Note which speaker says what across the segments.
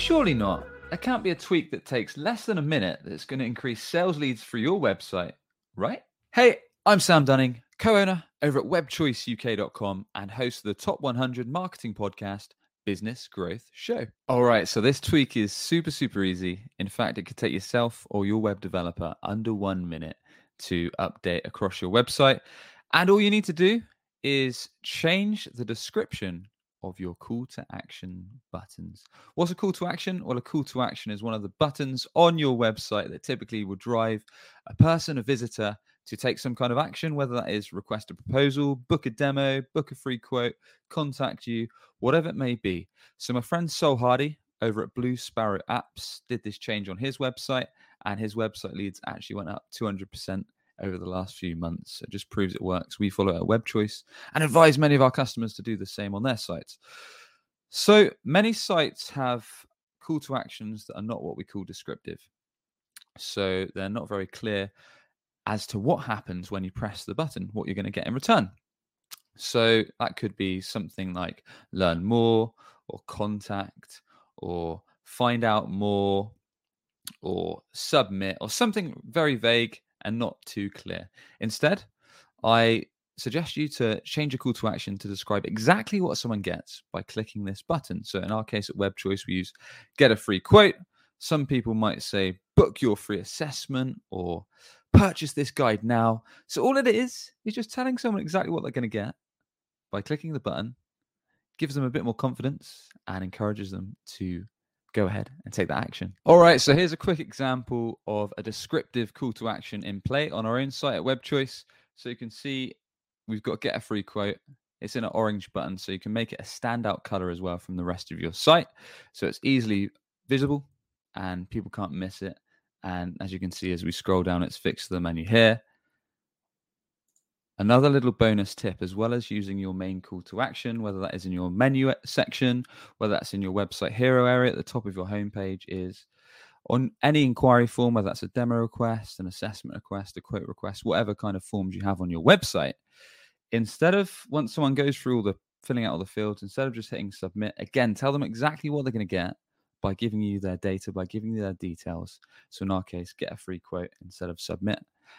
Speaker 1: Surely not. There can't be a tweak that takes less than a minute that's going to increase sales leads for your website, right? Hey, I'm Sam Dunning, co owner over at webchoiceuk.com and host of the Top 100 Marketing Podcast Business Growth Show. All right, so this tweak is super, super easy. In fact, it could take yourself or your web developer under one minute to update across your website. And all you need to do is change the description of your call to action buttons. What's a call to action? Well, a call to action is one of the buttons on your website that typically will drive a person, a visitor, to take some kind of action, whether that is request a proposal, book a demo, book a free quote, contact you, whatever it may be. So, my friend Sol Hardy over at Blue Sparrow Apps did this change on his website, and his website leads actually went up 200% over the last few months. It just proves it works. We follow a web choice and advise many of our customers to do the same on their sites. So many sites have call to actions that are not what we call descriptive. So they're not very clear as to what happens when you press the button, what you're going to get in return. So that could be something like learn more or contact or find out more or submit or something very vague and not too clear. Instead, I suggest you to change a call to action to describe exactly what someone gets by clicking this button. So in our case at Web Choice, we use get a free quote. Some people might say book your free assessment or purchase this guide now. So all it is is just telling someone exactly what they're going to get by clicking the button, gives them a bit more confidence and encourages them to go ahead and take that action. All right, so here's a quick example of a descriptive call to action in play on our own site at WebChoice. So you can see we've got get a free quote. It's in an orange button, so you can make it a standout color as well from the rest of your site. So it's easily visible and people can't miss it. And as you can see, as we scroll down, it's fixed to the menu here. Another little bonus tip, as well as using your main call to action, whether that is in your menu section, whether that's in your website hero area at the top of your homepage, is on any inquiry form, whether that's a demo request, an assessment request, a quote request, whatever kind of forms you have on your website, instead of once someone goes through all the filling out all the fields, instead of just hitting submit, again, tell them exactly what they're going to get by giving you their data, by giving you their details. So in our case, get a free quote instead of submit.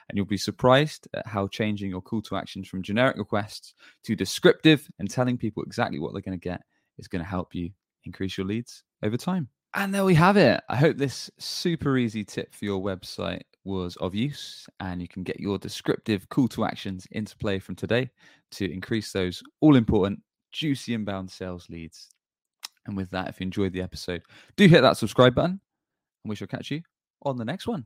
Speaker 1: And you'll be surprised at how changing your call to actions from generic requests to descriptive and telling people exactly what they're going to get is going to help you increase your leads over time. And there we have it. I hope this super easy tip for your website was of use and you can get your descriptive call to actions into play from today to increase those all important, juicy inbound sales leads. And with that, if you enjoyed the episode, do hit that subscribe button and we shall catch you on the next one.